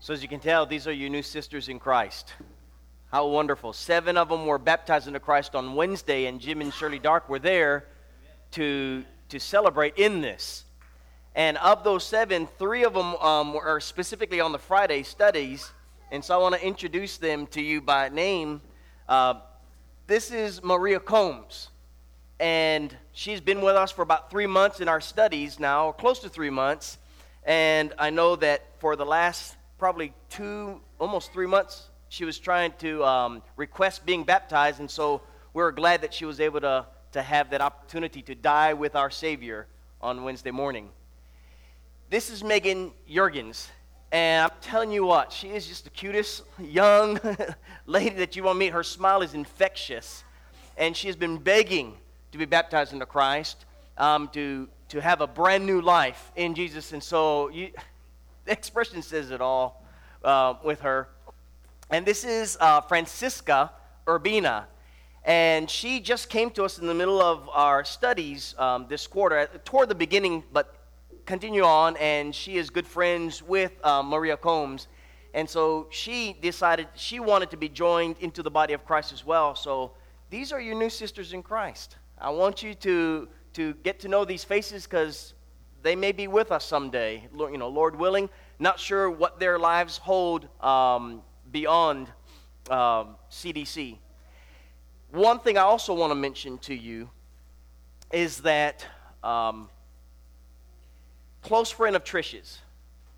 So, as you can tell, these are your new sisters in Christ. How wonderful. Seven of them were baptized into Christ on Wednesday, and Jim and Shirley Dark were there to, to celebrate in this. And of those seven, three of them um, are specifically on the Friday studies. And so I want to introduce them to you by name. Uh, this is Maria Combs. And she's been with us for about three months in our studies now, or close to three months. And I know that for the last probably two, almost three months, she was trying to um, request being baptized. And so we're glad that she was able to, to have that opportunity to die with our Savior on Wednesday morning. This is Megan Jurgens. And I'm telling you what, she is just the cutest young lady that you want to meet. Her smile is infectious. And she has been begging to be baptized into Christ, um, to, to have a brand new life in Jesus. And so you, the expression says it all uh, with her. And this is uh, Francisca Urbina. And she just came to us in the middle of our studies um, this quarter, toward the beginning, but continue on. And she is good friends with uh, Maria Combs. And so she decided she wanted to be joined into the body of Christ as well. So these are your new sisters in Christ. I want you to, to get to know these faces because they may be with us someday, you know, Lord willing. Not sure what their lives hold um, beyond um, CDC. One thing I also want to mention to you is that um, close friend of Trish's,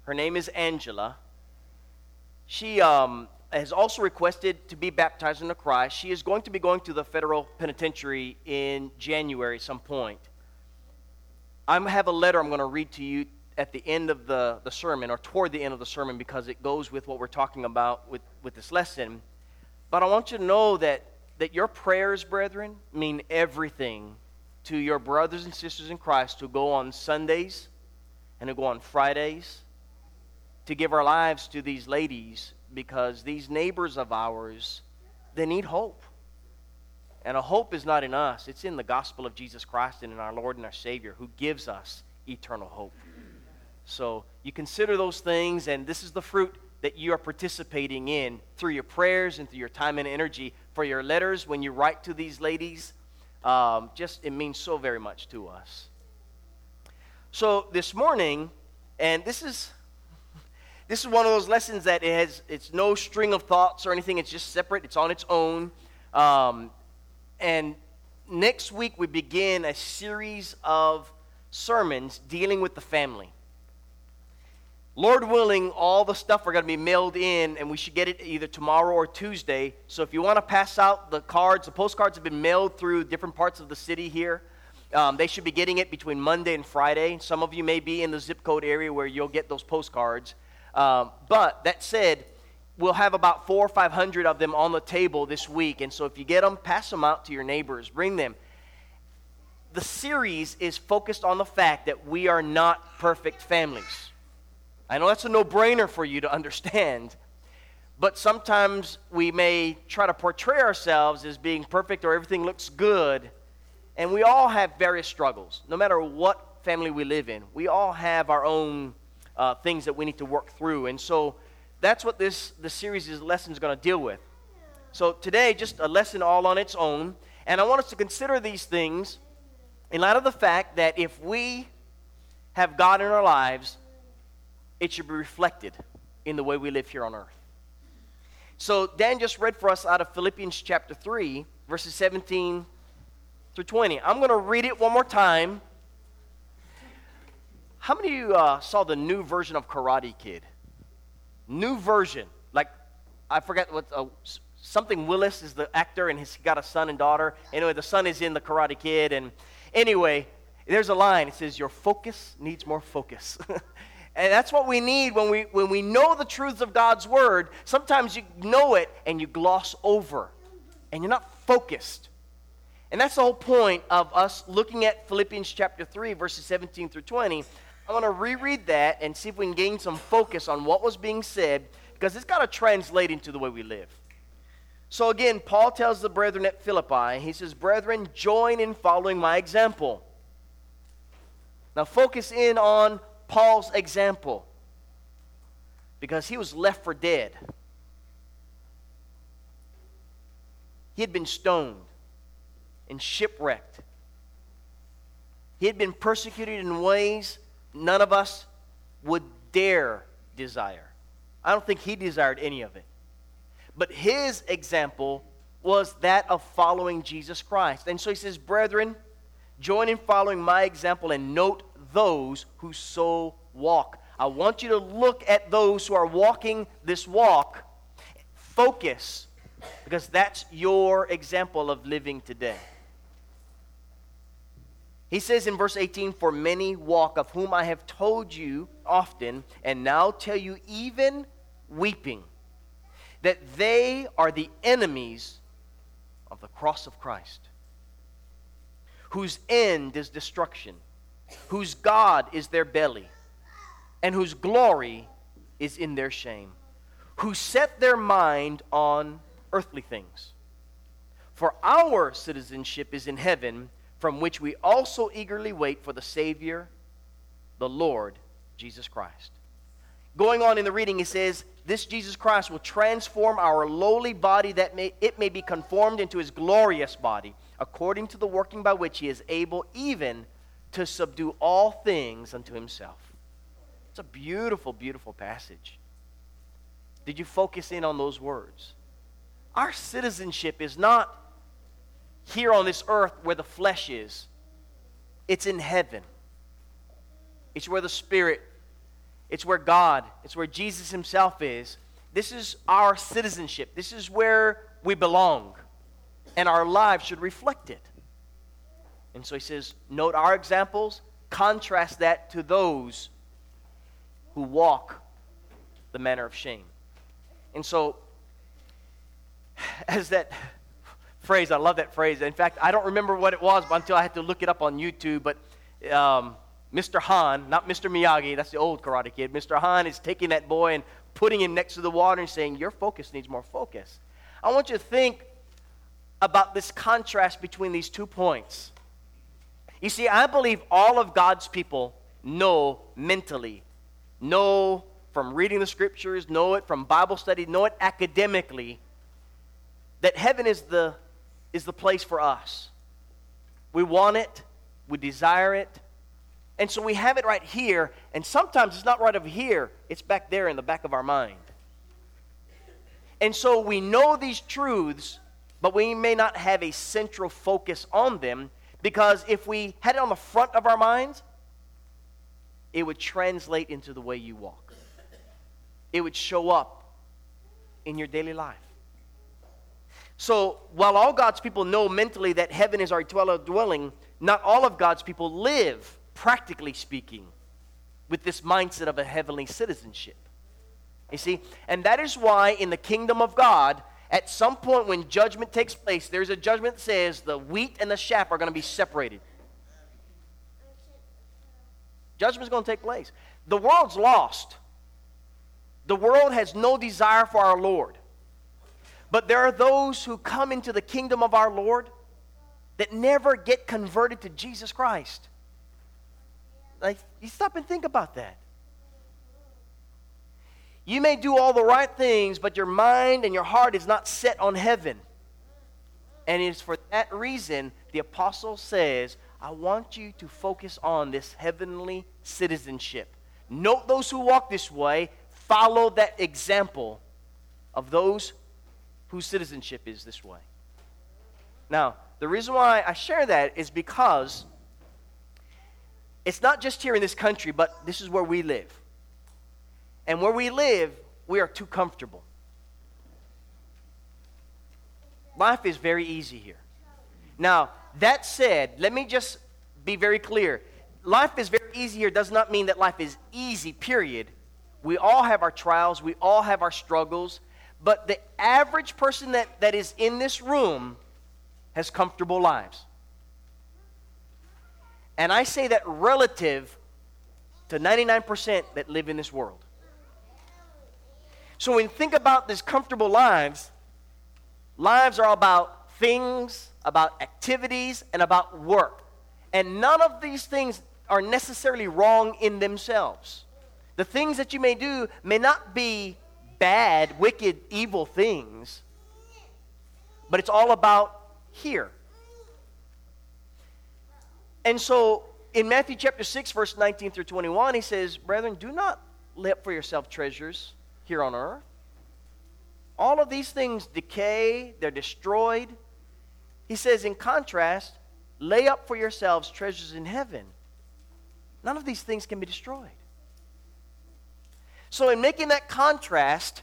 her name is Angela. She um, has also requested to be baptized into Christ. She is going to be going to the federal penitentiary in January some point. I have a letter I'm going to read to you at the end of the, the sermon or toward the end of the sermon because it goes with what we're talking about with, with this lesson. But I want you to know that, that your prayers, brethren, mean everything to your brothers and sisters in Christ who go on Sundays and who go on Fridays to give our lives to these ladies because these neighbors of ours, they need hope. And a hope is not in us, it's in the gospel of Jesus Christ and in our Lord and our Savior who gives us eternal hope. So you consider those things, and this is the fruit that you are participating in through your prayers and through your time and energy for your letters when you write to these ladies. Um, just it means so very much to us. So this morning, and this is this is one of those lessons that it has it's no string of thoughts or anything. It's just separate. It's on its own. Um, and next week we begin a series of sermons dealing with the family. Lord willing, all the stuff are going to be mailed in, and we should get it either tomorrow or Tuesday. So if you want to pass out the cards, the postcards have been mailed through different parts of the city here. Um, they should be getting it between Monday and Friday. Some of you may be in the zip code area where you'll get those postcards. Um, but that said, we'll have about four or five hundred of them on the table this week. And so if you get them, pass them out to your neighbors, bring them. The series is focused on the fact that we are not perfect families. I know that's a no brainer for you to understand, but sometimes we may try to portray ourselves as being perfect or everything looks good. And we all have various struggles, no matter what family we live in. We all have our own uh, things that we need to work through. And so that's what this, this series of lessons is going to deal with. So today, just a lesson all on its own. And I want us to consider these things in light of the fact that if we have God in our lives, it should be reflected in the way we live here on earth. So Dan just read for us out of Philippians chapter 3, verses 17 through 20. I'm going to read it one more time how many of you uh, saw the new version of Karate Kid? New version. Like, I forget what, uh, something Willis is the actor, and he's got a son and daughter. Anyway, the son is in the Karate Kid. And anyway, there's a line. It says, Your focus needs more focus. and that's what we need when we, when we know the truths of God's Word. Sometimes you know it and you gloss over, and you're not focused. And that's the whole point of us looking at Philippians chapter 3, verses 17 through 20 I want to reread that and see if we can gain some focus on what was being said because it's got to translate into the way we live. So again, Paul tells the brethren at Philippi, he says, Brethren, join in following my example. Now focus in on Paul's example. because he was left for dead. He had been stoned and shipwrecked. He had been persecuted in ways none of us would dare desire. I don't think he desired any of it. But his example was that of following Jesus Christ. And so he says, Brethren, join in following my example and note those who so walk. I want you to look at those who are walking this walk. Focus, because that's your example of living today. He says in verse 18, For many walk, of whom I have told you often, and now tell you even weeping, that they are the enemies of the cross of Christ, whose end is destruction, whose God is their belly, and whose glory is in their shame, who set their mind on earthly things. For our citizenship is in heaven from which we also eagerly wait for the Savior, the Lord Jesus Christ. Going on in the reading, he says, This Jesus Christ will transform our lowly body that may, it may be conformed into his glorious body, according to the working by which he is able even to subdue all things unto himself. It's a beautiful, beautiful passage. Did you focus in on those words? Our citizenship is not here on this earth where the flesh is, it's in heaven. It's where the Spirit, it's where God, it's where Jesus Himself is. This is our citizenship. This is where we belong. And our lives should reflect it. And so he says, note our examples, contrast that to those who walk the manner of shame. And so, as that phrase. I love that phrase. In fact, I don't remember what it was until I had to look it up on YouTube. But um, Mr. Han, not Mr. Miyagi, that's the old karate kid. Mr. Han is taking that boy and putting him next to the water and saying, Your focus needs more focus. I want you to think about this contrast between these two points. You see, I believe all of God's people know mentally, know from reading the scriptures, know it from Bible study, know it academically, that heaven is the is the place for us. We want it, we desire it, and so we have it right here, and sometimes it's not right over here, it's back there in the back of our mind. And so we know these truths, but we may not have a central focus on them because if we had it on the front of our minds, it would translate into the way you walk. It would show up in your daily life. So while all God's people know mentally that heaven is our dwelling, not all of God's people live, practically speaking, with this mindset of a heavenly citizenship. You see? And that is why in the kingdom of God, at some point when judgment takes place, there's a judgment that says the wheat and the chaff are going to be separated. Judgment is going to take place. The world's lost. The world has no desire for our Lord. But there are those who come into the kingdom of our Lord that never get converted to Jesus Christ. Like, you stop and think about that. You may do all the right things, but your mind and your heart is not set on heaven. And it is for that reason the apostle says, I want you to focus on this heavenly citizenship. Note those who walk this way, follow that example of those whose citizenship is this way. Now, the reason why I share that is because it's not just here in this country, but this is where we live. And where we live, we are too comfortable. Life is very easy here. Now, that said, let me just be very clear. Life is very easy here does not mean that life is easy, period. We all have our trials, we all have our struggles, but the average person that, that is in this room has comfortable lives. And I say that relative to 99% that live in this world. So when you think about these comfortable lives, lives are about things, about activities, and about work. And none of these things are necessarily wrong in themselves. The things that you may do may not be bad, wicked, evil things, but it's all about here. And so in Matthew chapter 6, verse 19 through 21, he says, Brethren, do not lay up for yourself treasures here on earth. All of these things decay, they're destroyed. He says, in contrast, lay up for yourselves treasures in heaven. None of these things can be destroyed. So, in making that contrast,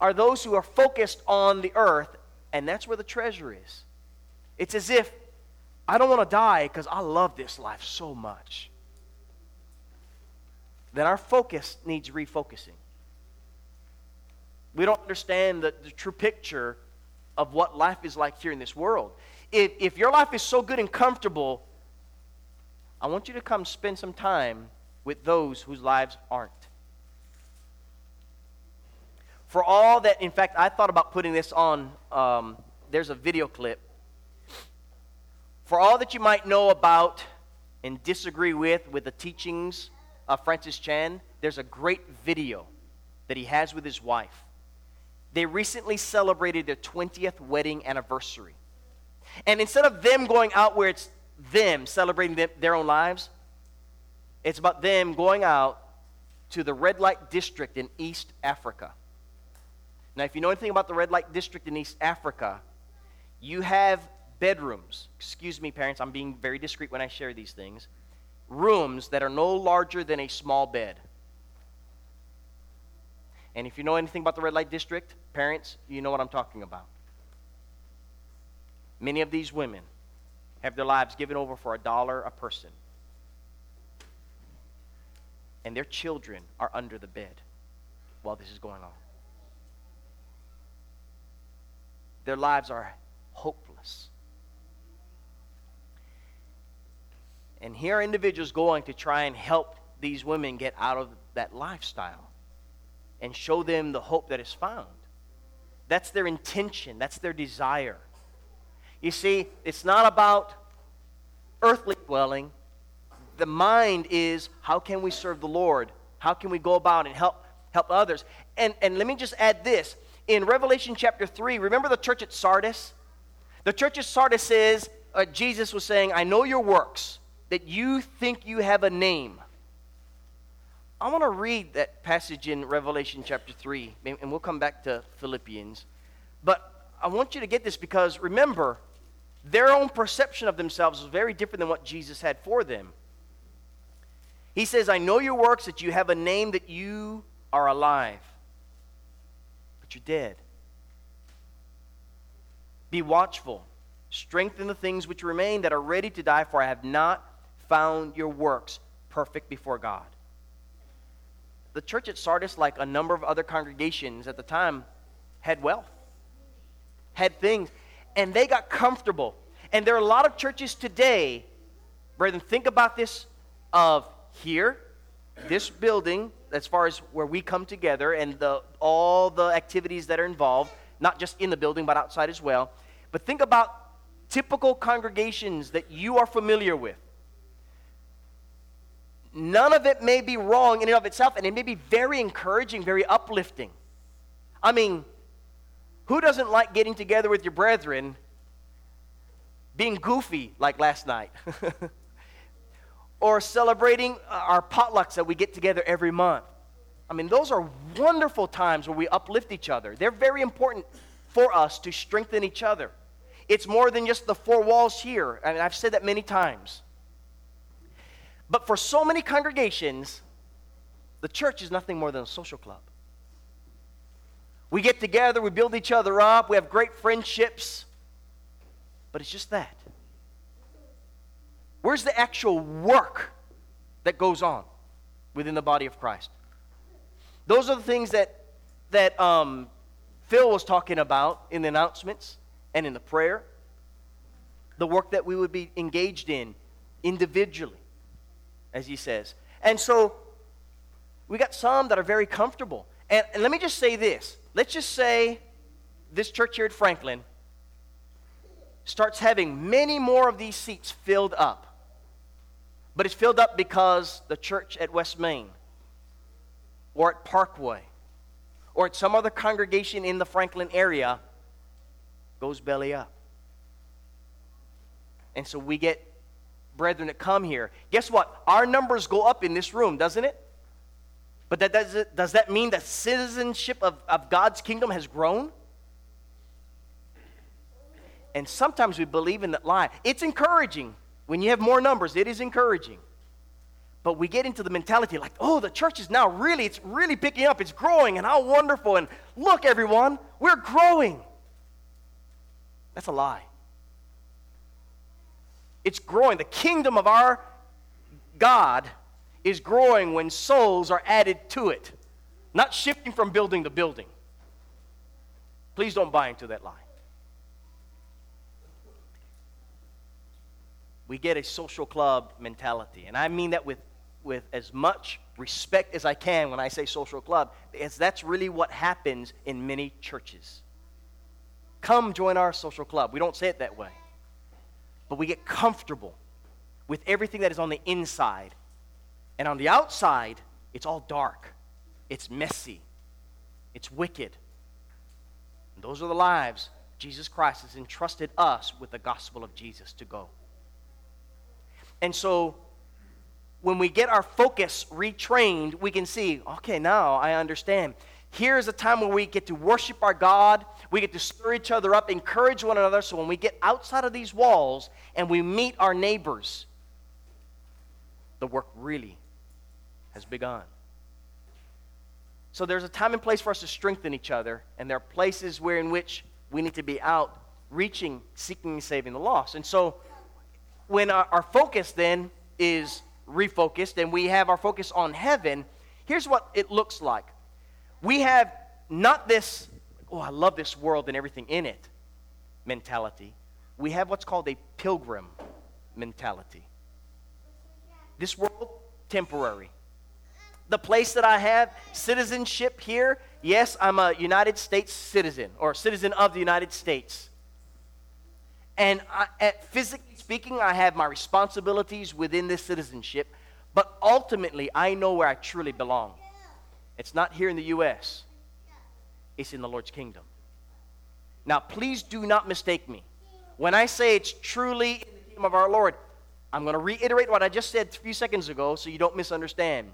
are those who are focused on the earth, and that's where the treasure is. It's as if I don't want to die because I love this life so much. Then our focus needs refocusing. We don't understand the, the true picture of what life is like here in this world. If, if your life is so good and comfortable, I want you to come spend some time with those whose lives aren't. For all that, in fact, I thought about putting this on. Um, there's a video clip. For all that you might know about and disagree with with the teachings of Francis Chan, there's a great video that he has with his wife. They recently celebrated their 20th wedding anniversary. And instead of them going out where it's them celebrating them, their own lives, it's about them going out to the red light district in East Africa. Now, if you know anything about the red light district in East Africa, you have bedrooms. Excuse me, parents, I'm being very discreet when I share these things. Rooms that are no larger than a small bed. And if you know anything about the red light district, parents, you know what I'm talking about. Many of these women have their lives given over for a dollar a person. And their children are under the bed while this is going on. Their lives are hopeless. And here are individuals going to try and help these women get out of that lifestyle and show them the hope that is found. That's their intention, that's their desire. You see, it's not about earthly dwelling. The mind is how can we serve the Lord? How can we go about and help help others? And and let me just add this in Revelation chapter 3, remember the church at Sardis? The church at Sardis says, uh, Jesus was saying, I know your works, that you think you have a name. I want to read that passage in Revelation chapter 3, and we'll come back to Philippians. But I want you to get this because remember, their own perception of themselves was very different than what Jesus had for them. He says, I know your works, that you have a name, that you are alive you're dead. Be watchful. Strengthen the things which remain that are ready to die, for I have not found your works perfect before God. The church at Sardis, like a number of other congregations at the time, had wealth, had things, and they got comfortable. And there are a lot of churches today, brethren, think about this of here, this building, as far as where we come together and the, all the activities that are involved, not just in the building, but outside as well. But think about typical congregations that you are familiar with. None of it may be wrong in and of itself, and it may be very encouraging, very uplifting. I mean, who doesn't like getting together with your brethren, being goofy like last night? or celebrating uh, our potlucks that we get together every month. I mean, those are wonderful times where we uplift each other. They're very important for us to strengthen each other. It's more than just the four walls here. I mean, I've said that many times. But for so many congregations, the church is nothing more than a social club. We get together, we build each other up, we have great friendships, but it's just that. Where's the actual work that goes on within the body of Christ? Those are the things that, that um, Phil was talking about in the announcements and in the prayer. The work that we would be engaged in individually, as he says. And so we got some that are very comfortable. And, and let me just say this. Let's just say this church here at Franklin starts having many more of these seats filled up. But it's filled up because the church at West Main or at Parkway or at some other congregation in the Franklin area goes belly up. And so we get brethren that come here. Guess what? Our numbers go up in this room, doesn't it? But that does, it, does that mean that citizenship of, of God's kingdom has grown? And sometimes we believe in that lie. It's encouraging. When you have more numbers, it is encouraging. But we get into the mentality like, oh, the church is now really, it's really picking up, it's growing, and how wonderful. And look, everyone, we're growing. That's a lie. It's growing. The kingdom of our God is growing when souls are added to it, not shifting from building to building. Please don't buy into that lie. We get a social club mentality, and I mean that with with as much respect as I can when I say social club, because that's really what happens in many churches. Come join our social club. We don't say it that way. But we get comfortable with everything that is on the inside. And on the outside, it's all dark, it's messy, it's wicked. And those are the lives Jesus Christ has entrusted us with the gospel of Jesus to go. And so when we get our focus retrained, we can see, okay, now I understand. Here's a time where we get to worship our God, we get to stir each other up, encourage one another. So when we get outside of these walls and we meet our neighbors, the work really has begun. So there's a time and place for us to strengthen each other, and there are places where in which we need to be out reaching, seeking, and saving the lost. And so when our, our focus then is refocused and we have our focus on heaven, here's what it looks like. We have not this, oh, I love this world and everything in it mentality. We have what's called a pilgrim mentality. This world, temporary. The place that I have citizenship here, yes, I'm a United States citizen or citizen of the United States. And I, at physically speaking, I have my responsibilities within this citizenship, but ultimately, I know where I truly belong. It's not here in the U.S., it's in the Lord's kingdom. Now, please do not mistake me. When I say it's truly in the kingdom of our Lord, I'm going to reiterate what I just said a few seconds ago so you don't misunderstand.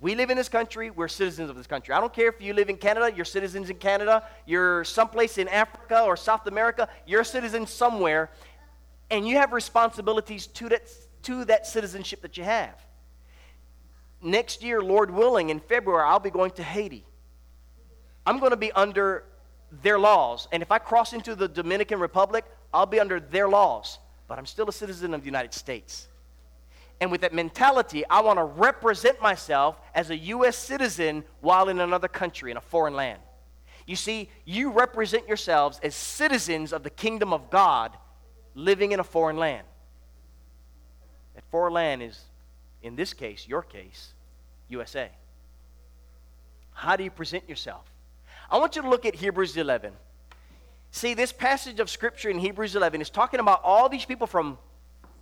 We live in this country, we're citizens of this country. I don't care if you live in Canada, you're citizens in Canada, you're someplace in Africa or South America, you're a citizen somewhere, and you have responsibilities to that, to that citizenship that you have. Next year, Lord willing, in February, I'll be going to Haiti. I'm going to be under their laws. And if I cross into the Dominican Republic, I'll be under their laws. But I'm still a citizen of the United States. And with that mentality, I want to represent myself as a U.S. citizen while in another country, in a foreign land. You see, you represent yourselves as citizens of the kingdom of God living in a foreign land. That foreign land is, in this case, your case, USA. How do you present yourself? I want you to look at Hebrews 11. See, this passage of Scripture in Hebrews 11 is talking about all these people from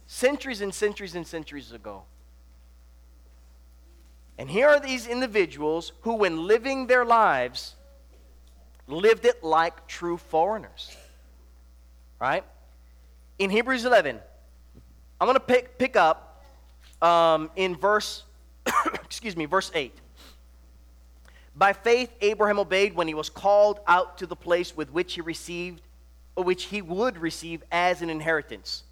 centuries and centuries and centuries ago. And here are these individuals who, when living their lives, lived it like true foreigners. Right? In Hebrews 11, I'm going to pick, pick up um, in verse, excuse me, verse 8. By faith, Abraham obeyed when he was called out to the place with which he received, or which he would receive as an inheritance.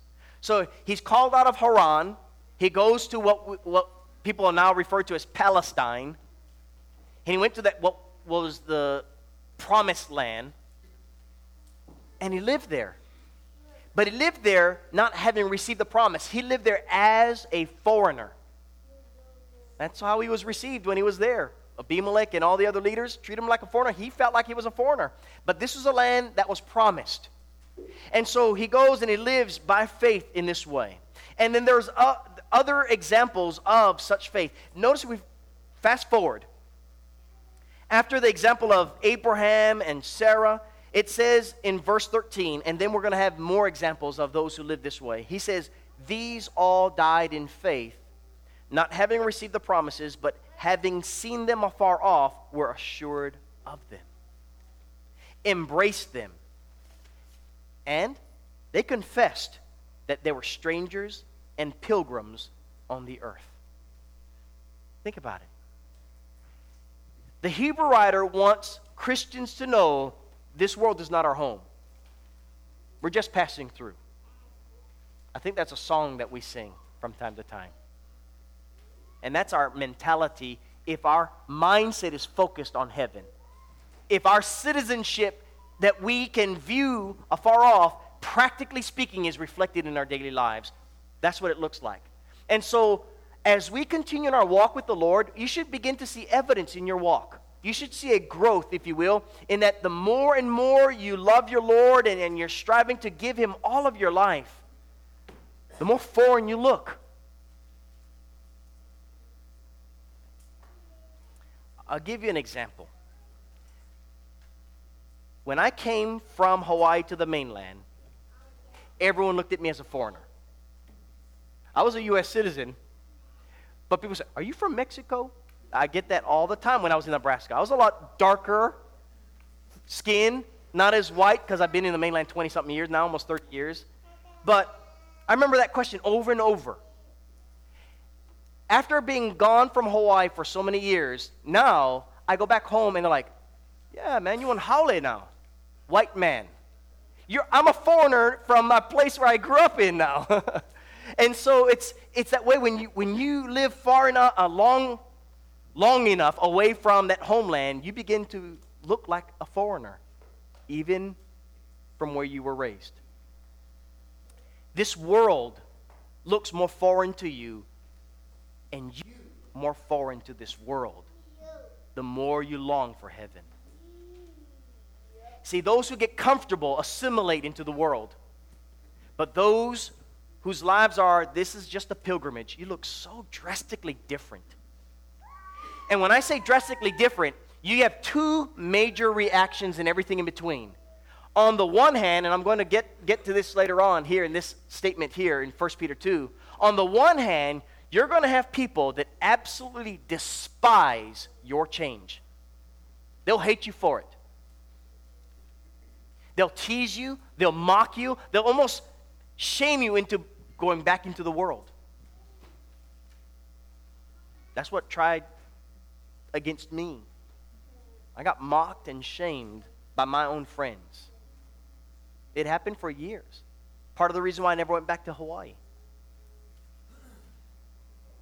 So he's called out of Haran. He goes to what, what people are now referred to as Palestine. And he went to that what was the promised land. And he lived there. But he lived there not having received the promise. He lived there as a foreigner. That's how he was received when he was there. Abimelech and all the other leaders treat him like a foreigner. He felt like he was a foreigner. But this was a land that was promised. And so he goes and he lives by faith in this way. And then there's other examples of such faith. Notice we fast forward. After the example of Abraham and Sarah, it says in verse 13, and then we're going to have more examples of those who live this way. He says, These all died in faith, not having received the promises, but having seen them afar off, were assured of them, embraced them, and they confessed that they were strangers and pilgrims on the earth. Think about it. The Hebrew writer wants Christians to know this world is not our home. We're just passing through. I think that's a song that we sing from time to time. And that's our mentality if our mindset is focused on heaven. If our citizenship that we can view afar off, practically speaking, is reflected in our daily lives. That's what it looks like. And so, as we continue in our walk with the Lord, you should begin to see evidence in your walk. You should see a growth, if you will, in that the more and more you love your Lord and, and you're striving to give Him all of your life, the more foreign you look. I'll give you an example. When I came from Hawaii to the mainland, everyone looked at me as a foreigner. I was a U.S. citizen, but people said, Are you from Mexico? I get that all the time when I was in Nebraska. I was a lot darker skin, not as white because I've been in the mainland 20 something years now, almost 30 years. But I remember that question over and over. After being gone from Hawaii for so many years, now I go back home and they're like, Yeah, man, you in Haole now. White man. You're, I'm a foreigner from a place where I grew up in now. and so it's, it's that way when you, when you live far enough, a long, long enough away from that homeland, you begin to look like a foreigner, even from where you were raised. This world looks more foreign to you, and you more foreign to this world, the more you long for heaven. See, those who get comfortable assimilate into the world. But those whose lives are, this is just a pilgrimage, you look so drastically different. And when I say drastically different, you have two major reactions and everything in between. On the one hand, and I'm going to get, get to this later on here in this statement here in 1 Peter 2. On the one hand, you're going to have people that absolutely despise your change. They'll hate you for it. They'll tease you, they'll mock you, they'll almost shame you into going back into the world. That's what tried against me. I got mocked and shamed by my own friends. It happened for years. Part of the reason why I never went back to Hawaii.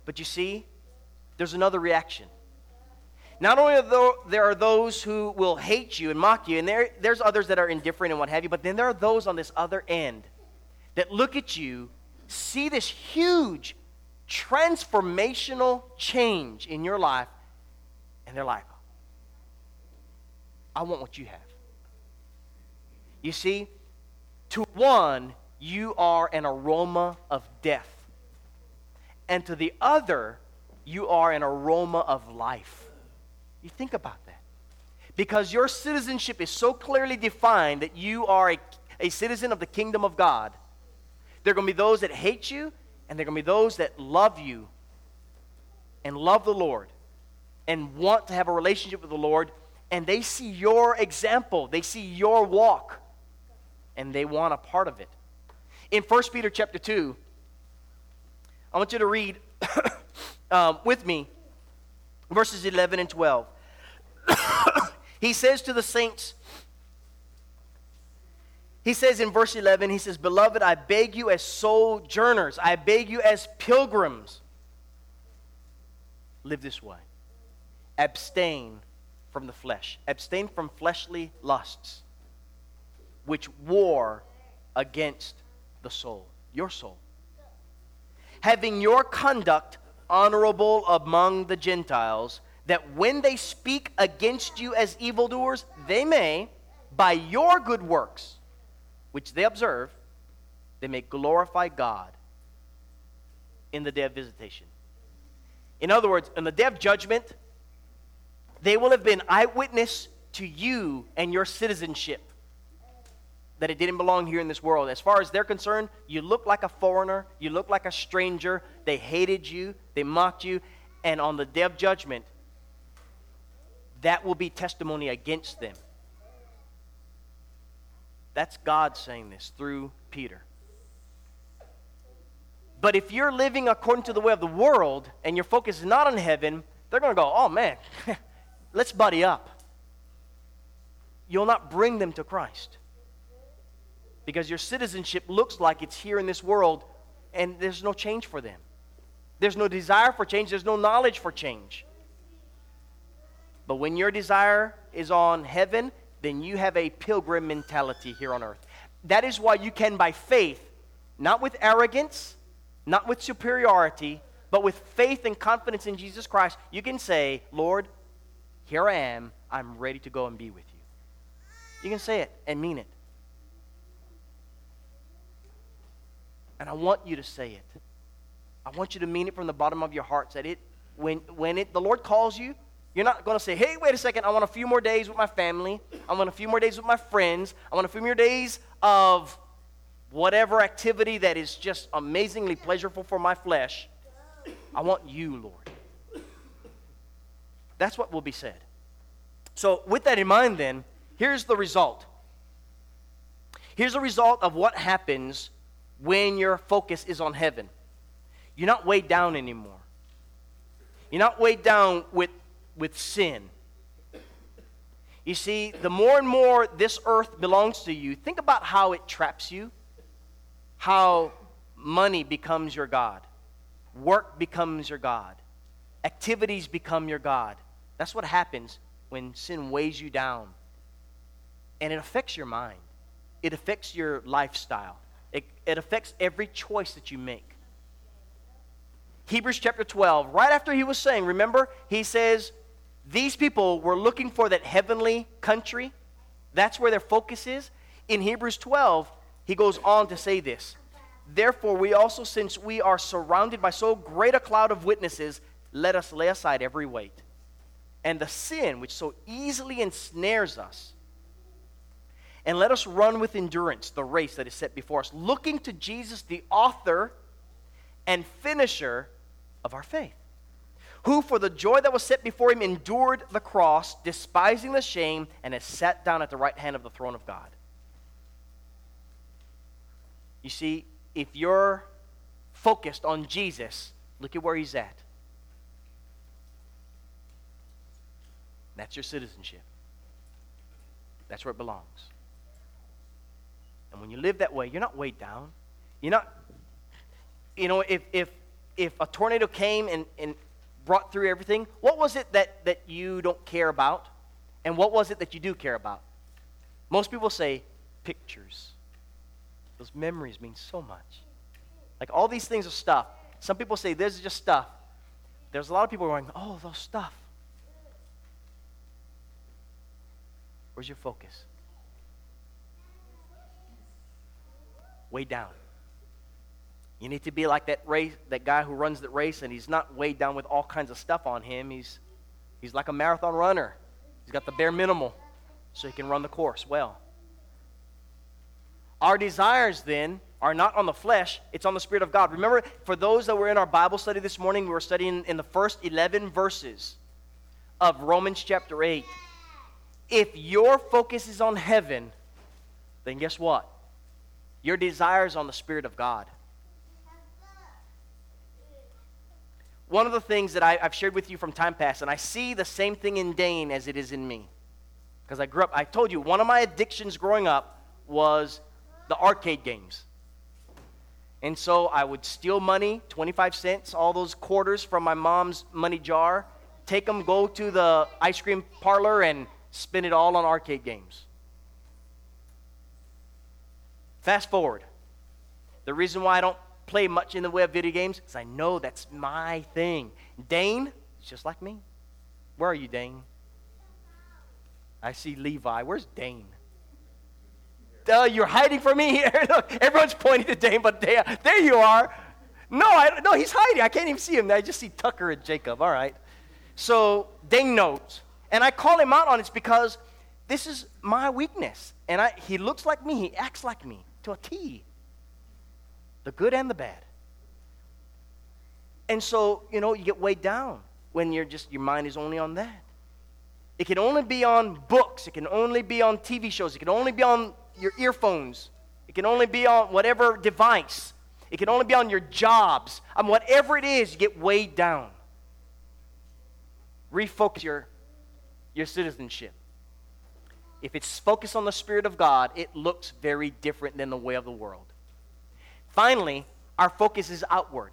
But you see, there's another reaction. Not only are there are those who will hate you and mock you, and there, there's others that are indifferent and what have you, but then there are those on this other end that look at you, see this huge transformational change in your life, and they're like, I want what you have. You see, to one, you are an aroma of death, and to the other, you are an aroma of life. You think about that. Because your citizenship is so clearly defined that you are a, a citizen of the kingdom of God. There are going to be those that hate you, and there are going to be those that love you and love the Lord and want to have a relationship with the Lord, and they see your example, they see your walk, and they want a part of it. In 1 Peter chapter 2, I want you to read um, with me verses 11 and 12. he says to the saints, he says in verse 11, he says, Beloved, I beg you as sojourners, I beg you as pilgrims, live this way. Abstain from the flesh, abstain from fleshly lusts, which war against the soul, your soul. Having your conduct honorable among the Gentiles, that when they speak against you as evildoers, they may, by your good works, which they observe, they may glorify God in the day of visitation. In other words, in the day of judgment, they will have been eyewitness to you and your citizenship that it didn't belong here in this world. As far as they're concerned, you look like a foreigner, you look like a stranger. They hated you, they mocked you, And on the day of judgment, that will be testimony against them. That's God saying this through Peter. But if you're living according to the way of the world and your focus is not on heaven, they're going to go, oh man, let's buddy up. You'll not bring them to Christ. Because your citizenship looks like it's here in this world and there's no change for them. There's no desire for change, there's no knowledge for change. But when your desire is on heaven, then you have a pilgrim mentality here on earth. That is why you can, by faith, not with arrogance, not with superiority, but with faith and confidence in Jesus Christ, you can say, Lord, here I am. I'm ready to go and be with you. You can say it and mean it. And I want you to say it. I want you to mean it from the bottom of your heart that it when when it the Lord calls you, you're not going to say, "Hey, wait a second, I want a few more days with my family. I want a few more days with my friends. I want a few more days of whatever activity that is just amazingly pleasurable for my flesh. I want you, Lord." That's what will be said. So, with that in mind then, here's the result. Here's the result of what happens when your focus is on heaven. You're not weighed down anymore. You're not weighed down with, with sin. You see, the more and more this earth belongs to you, think about how it traps you, how money becomes your God, work becomes your God, activities become your God. That's what happens when sin weighs you down. And it affects your mind, it affects your lifestyle, it, it affects every choice that you make. Hebrews chapter 12, right after he was saying, remember, he says, these people were looking for that heavenly country. That's where their focus is. In Hebrews 12, he goes on to say this Therefore, we also, since we are surrounded by so great a cloud of witnesses, let us lay aside every weight and the sin which so easily ensnares us and let us run with endurance the race that is set before us, looking to Jesus, the author and finisher of our faith, who for the joy that was set before him endured the cross, despising the shame, and has sat down at the right hand of the throne of God. You see, if you're focused on Jesus, look at where he's at. That's your citizenship. That's where it belongs. And when you live that way, you're not weighed down. You're not, you know, if, if, if a tornado came and, and brought through everything, what was it that, that you don't care about? And what was it that you do care about? Most people say pictures. Those memories mean so much. Like all these things are stuff. Some people say this is just stuff. There's a lot of people going, oh, those stuff. Where's your focus? weighed down. You need to be like that race, that guy who runs that race, and he's not weighed down with all kinds of stuff on him. He's, he's like a marathon runner. He's got the bare minimal, so he can run the course well. Our desires then are not on the flesh, it's on the Spirit of God. Remember, for those that were in our Bible study this morning, we were studying in the first 11 verses of Romans chapter 8. If your focus is on heaven, then guess what? Your desires on the Spirit of God. One of the things that I, have shared with you from time past, and I see the same thing in Dane as it is in me. Because I grew up, I told you, one of my addictions growing up was the arcade games. And so I would steal money, 25 cents, all those quarters from my mom's money jar, take them, go to the ice cream parlor, and spend it all on arcade games. Fast forward. The reason why I don't play much in the of video games is I know that's my thing. Dane is just like me. Where are you, Dane? I see Levi. Where's Dane? Uh, you're hiding from me here. Everyone's pointing to Dane, but there, there you are. No, I, no, he's hiding. I can't even see him. I just see Tucker and Jacob. All right. So Dane knows. And I call him out on it because this is my weakness. And I, he looks like me. He acts like me to a T the good and the bad. And so, you know, you get weighed down. when you're just your mind is only on that. It can only be on books, it can only be on TV shows, it can only be on your earphones, it can only be on whatever device. It can only be on your jobs. I mean, whatever it is, you get weighed down. Refocus your, your citizenship. If it's focused on the Spirit of God, it looks very different than the way of the world. Finally, our focus is outward.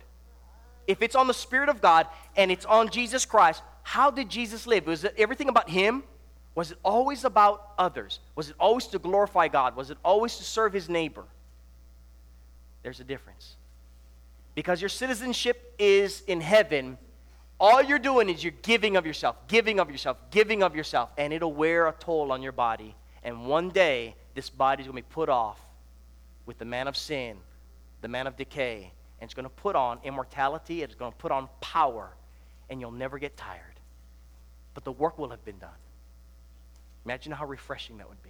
If it's on the Spirit of God and it's on Jesus Christ, how did Jesus live? Was it everything about Him? Was it always about others? Was it always to glorify God? Was it always to serve His neighbor? There's a difference. Because your citizenship is in heaven, all you're doing is you're giving of yourself, giving of yourself, giving of yourself, and it'll wear a toll on your body. And one day, this body is going to be put off with the man of sin, the man of decay, and it's going to put on immortality, it's going to put on power, and you'll never get tired. But the work will have been done. Imagine how refreshing that would be.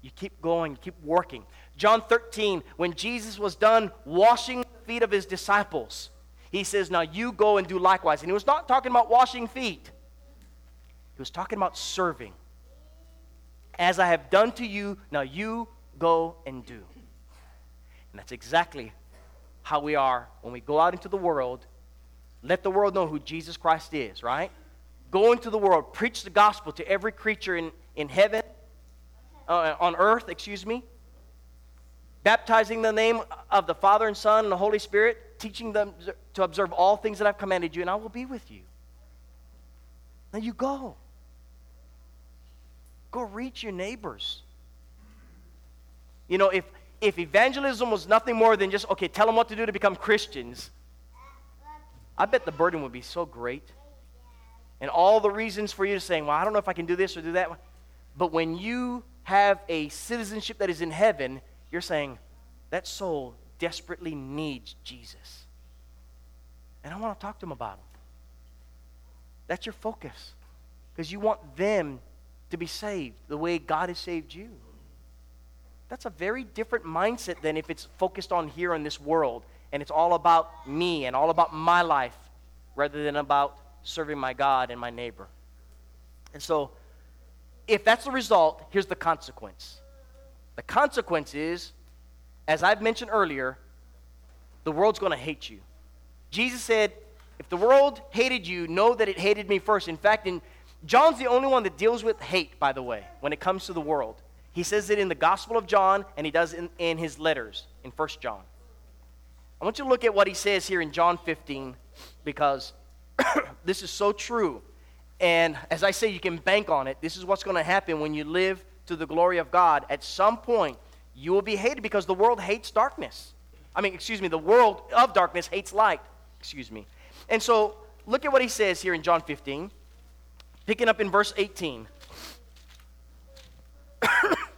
You keep going, you keep working. John 13, when Jesus was done washing the feet of his disciples, he says, Now you go and do likewise. And he was not talking about washing feet, he was talking about serving. As I have done to you, now you go and do. And that's exactly how we are when we go out into the world. Let the world know who Jesus Christ is, right? Go into the world, preach the gospel to every creature in, in heaven uh, on earth, excuse me, baptizing the name of the Father and Son and the Holy Spirit, teaching them to observe all things that I've commanded you, and I will be with you. Now you go. Go reach your neighbors. You know, if, if evangelism was nothing more than just, okay, tell them what to do to become Christians, I bet the burden would be so great. And all the reasons for you to saying, well, I don't know if I can do this or do that. But when you have a citizenship that is in heaven, you're saying, that soul desperately needs Jesus. And I want to talk to them about him. That's your focus. Because you want them to be saved the way God has saved you. That's a very different mindset than if it's focused on here in this world and it's all about me and all about my life rather than about serving my God and my neighbor. And so, if that's the result, here's the consequence. The consequence is, as I've mentioned earlier, the world's going to hate you. Jesus said, if the world hated you, know that it hated me first. In fact, in, John's the only one that deals with hate, by the way, when it comes to the world. He says it in the Gospel of John, and he does it in, in his letters in 1 John. I want you to look at what he says here in John 15, because this is so true. And as I say, you can bank on it. This is what's going to happen when you live to the glory of God. At some point, you will be hated because the world hates darkness. I mean, excuse me, the world of darkness hates light. Excuse me. And so, look at what he says here in John 15, picking up in verse 18.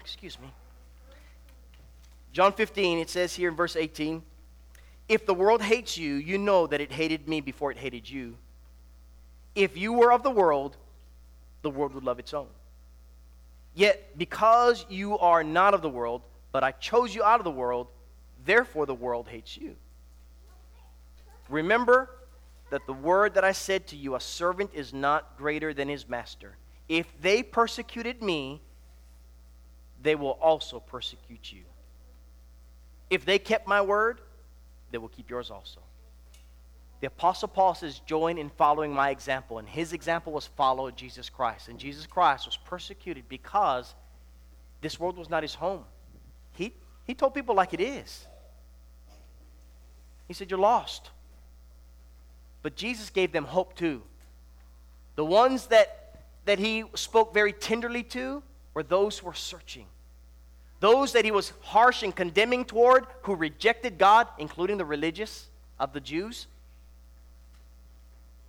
excuse me. John 15, it says here in verse 18 If the world hates you, you know that it hated me before it hated you. If you were of the world, the world would love its own. Yet, because you are not of the world, but I chose you out of the world, therefore the world hates you. Remember that the word that I said to you, a servant is not greater than his master. If they persecuted me, they will also persecute you. If they kept my word, they will keep yours also. The Apostle Paul says, Join in following my example. And his example was follow Jesus Christ. And Jesus Christ was persecuted because this world was not his home. He, told people like it is. He said, You're lost. But Jesus gave them hope too. The ones that, that he spoke very tenderly to were those who were searching. Those that he was harsh and condemning toward, who rejected God, including the religious of the Jews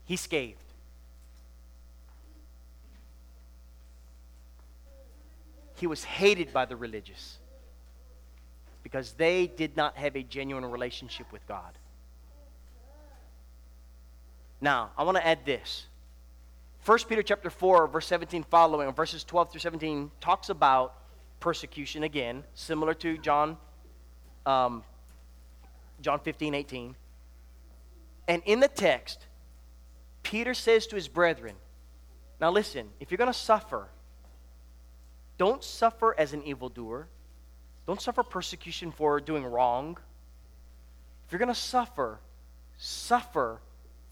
he scathed. He was hated by the religious because they did not have a genuine relationship with God. Now, I want to add this. 1 Peter chapter 4, verse 17 following, verses 12 through 17, talks about persecution again, similar to John, um, John 15, 18. And in the text, Peter says to his brethren, Now listen, if you're going to suffer, don't suffer as an evildoer. Don't suffer persecution for doing wrong. If you're going to suffer, suffer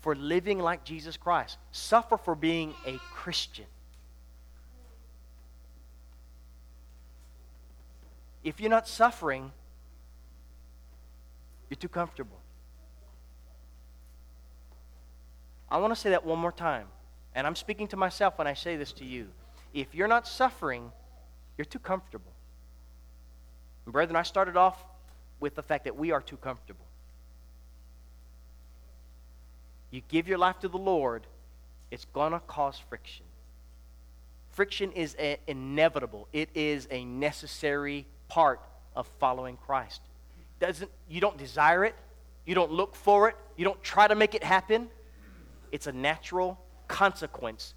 for living like Jesus Christ. Suffer for being a Christian. If you're not suffering, you're too comfortable. I want to say that one more time. And I'm speaking to myself when I say this to you. If you're not suffering, you're too comfortable. And brethren, I started off with the fact that we are too comfortable. You give your life to the Lord, it's going to cause friction. Friction is a, inevitable. It is a necessary part of following Christ. Doesn't you don't desire it, you don't look for it, you don't try to make it happen. It's a natural consequence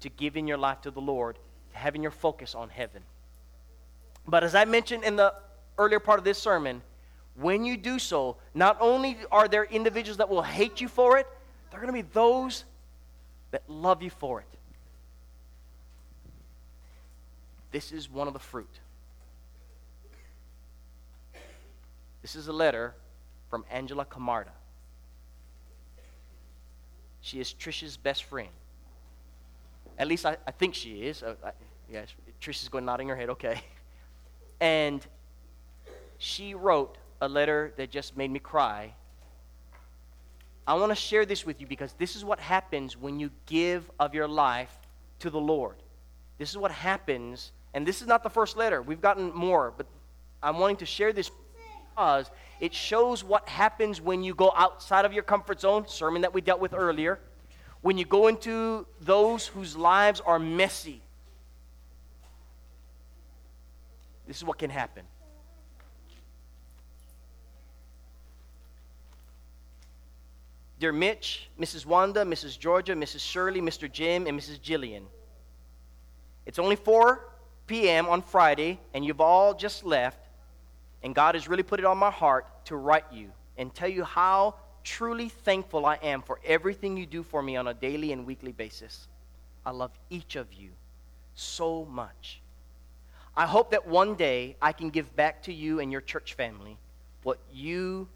to giving your life to the Lord, to having your focus on heaven. But as I mentioned in the earlier part of this sermon, when you do so, not only are there individuals that will hate you for it, there are going to be those that love you for it. This is one of the fruit. This is a letter from Angela Camarda. She is Trisha's best friend. At least I, I think she is. Uh, I, yes, Trisha's going nodding her head, okay. And she wrote a letter that just made me cry. I want to share this with you because this is what happens when you give of your life to the Lord. This is what happens, and this is not the first letter. We've gotten more, but I'm wanting to share this because it shows what happens when you go outside of your comfort zone, sermon that we dealt with earlier. When you go into those whose lives are messy, This is what can happen. Dear Mitch, Mrs. Wanda, Mrs. Georgia, Mrs. Shirley, Mr. Jim, and Mrs. Jillian. It's only 4 p.m. on Friday, and you've all just left, and God has really put it on my heart to write you and tell you how truly thankful I am for everything you do for me on a daily and weekly basis. I love each of you so much. I hope that one day I can give back to you and your church family what you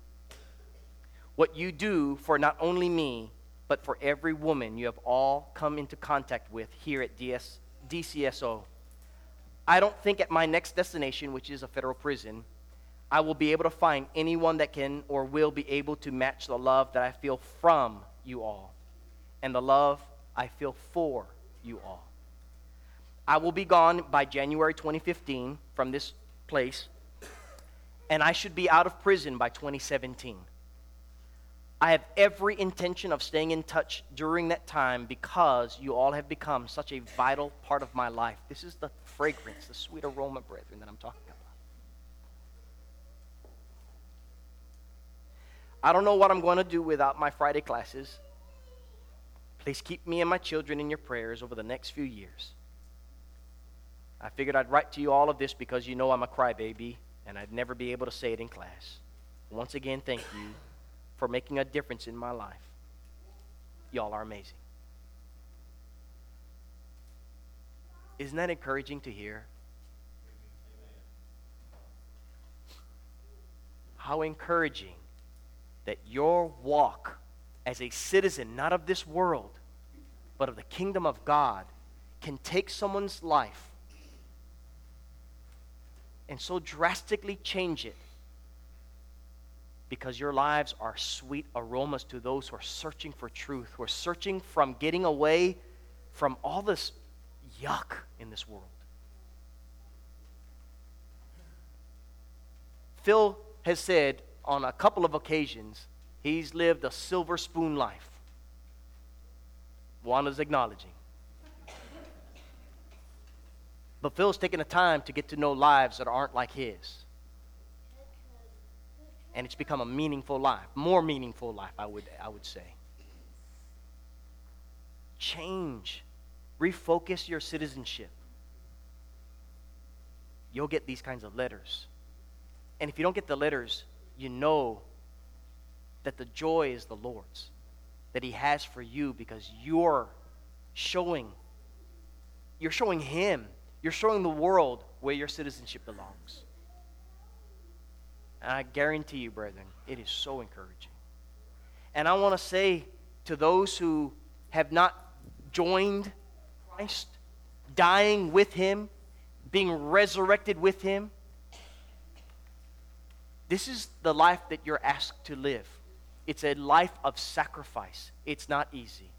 what you do for not only me, but for every woman you have all come into contact with here at DS, DCSO. I don't think at my next destination, which is a federal prison, I will be able to find anyone that can or will be able to match the love that I feel from you all and the love I feel for you all. I will be gone by January 2015 from this place, and I should be out of prison by 2017. I have every intention of staying in touch during that time because you all have become such a vital part of my life. This is the fragrance, the sweet aroma, brethren, that I'm talking about. I don't know what I'm going to do without my Friday classes. Please keep me and my children in your prayers over the next few years. I figured I'd write to you all of this because you know I'm a crybaby and I'd never be able to say it in class. Once again, thank you for making a difference in my life. Y'all are amazing. Isn't that encouraging to hear? How encouraging that your walk as a citizen, not of this world, but of the kingdom of God, can take someone's life and so drastically change it because your lives are sweet aromas to those who are searching for truth, who are searching from getting away from all this yuck in this world. Phil has said on a couple of occasions he's lived a silver spoon life. Juan is acknowledging. But Phil's taking the time to get to know lives that aren't like his. And it's become a meaningful life, more meaningful life, I would, I would say. Change, refocus your citizenship. You'll get these kinds of letters. And if you don't get the letters, you know that the joy is the Lord's that He has for you because you're showing, you're showing Him, you're showing the world where your citizenship belongs. And I guarantee you, brethren, it is so encouraging. And I want to say to those who have not joined Christ, dying with Him, being resurrected with Him, this is the life that you're asked to live. It's a life of sacrifice. It's not easy.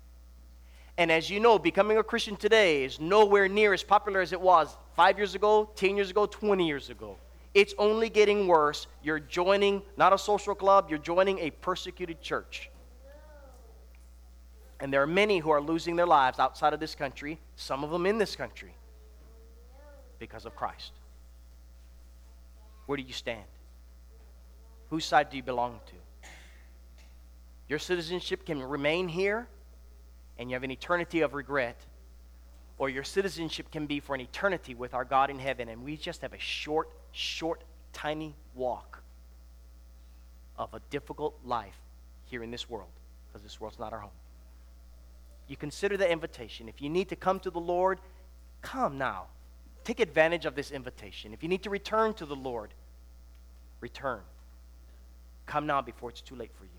And as you know, becoming a Christian today is nowhere near as popular as it was five years ago, 10 years ago, 20 years ago. It's only getting worse. You're joining not a social club, you're joining a persecuted church. And there are many who are losing their lives outside of this country, some of them in this country, because of Christ. Where do you stand? Whose side do you belong to? Your citizenship can remain here and you have an eternity of regret, or your citizenship can be for an eternity with our God in heaven, and we just have a short, short, tiny walk of a difficult life here in this world, because this world's not our home. You consider the invitation. If you need to come to the Lord, come now. Take advantage of this invitation. If you need to return to the Lord, return. Come now before it's too late for you.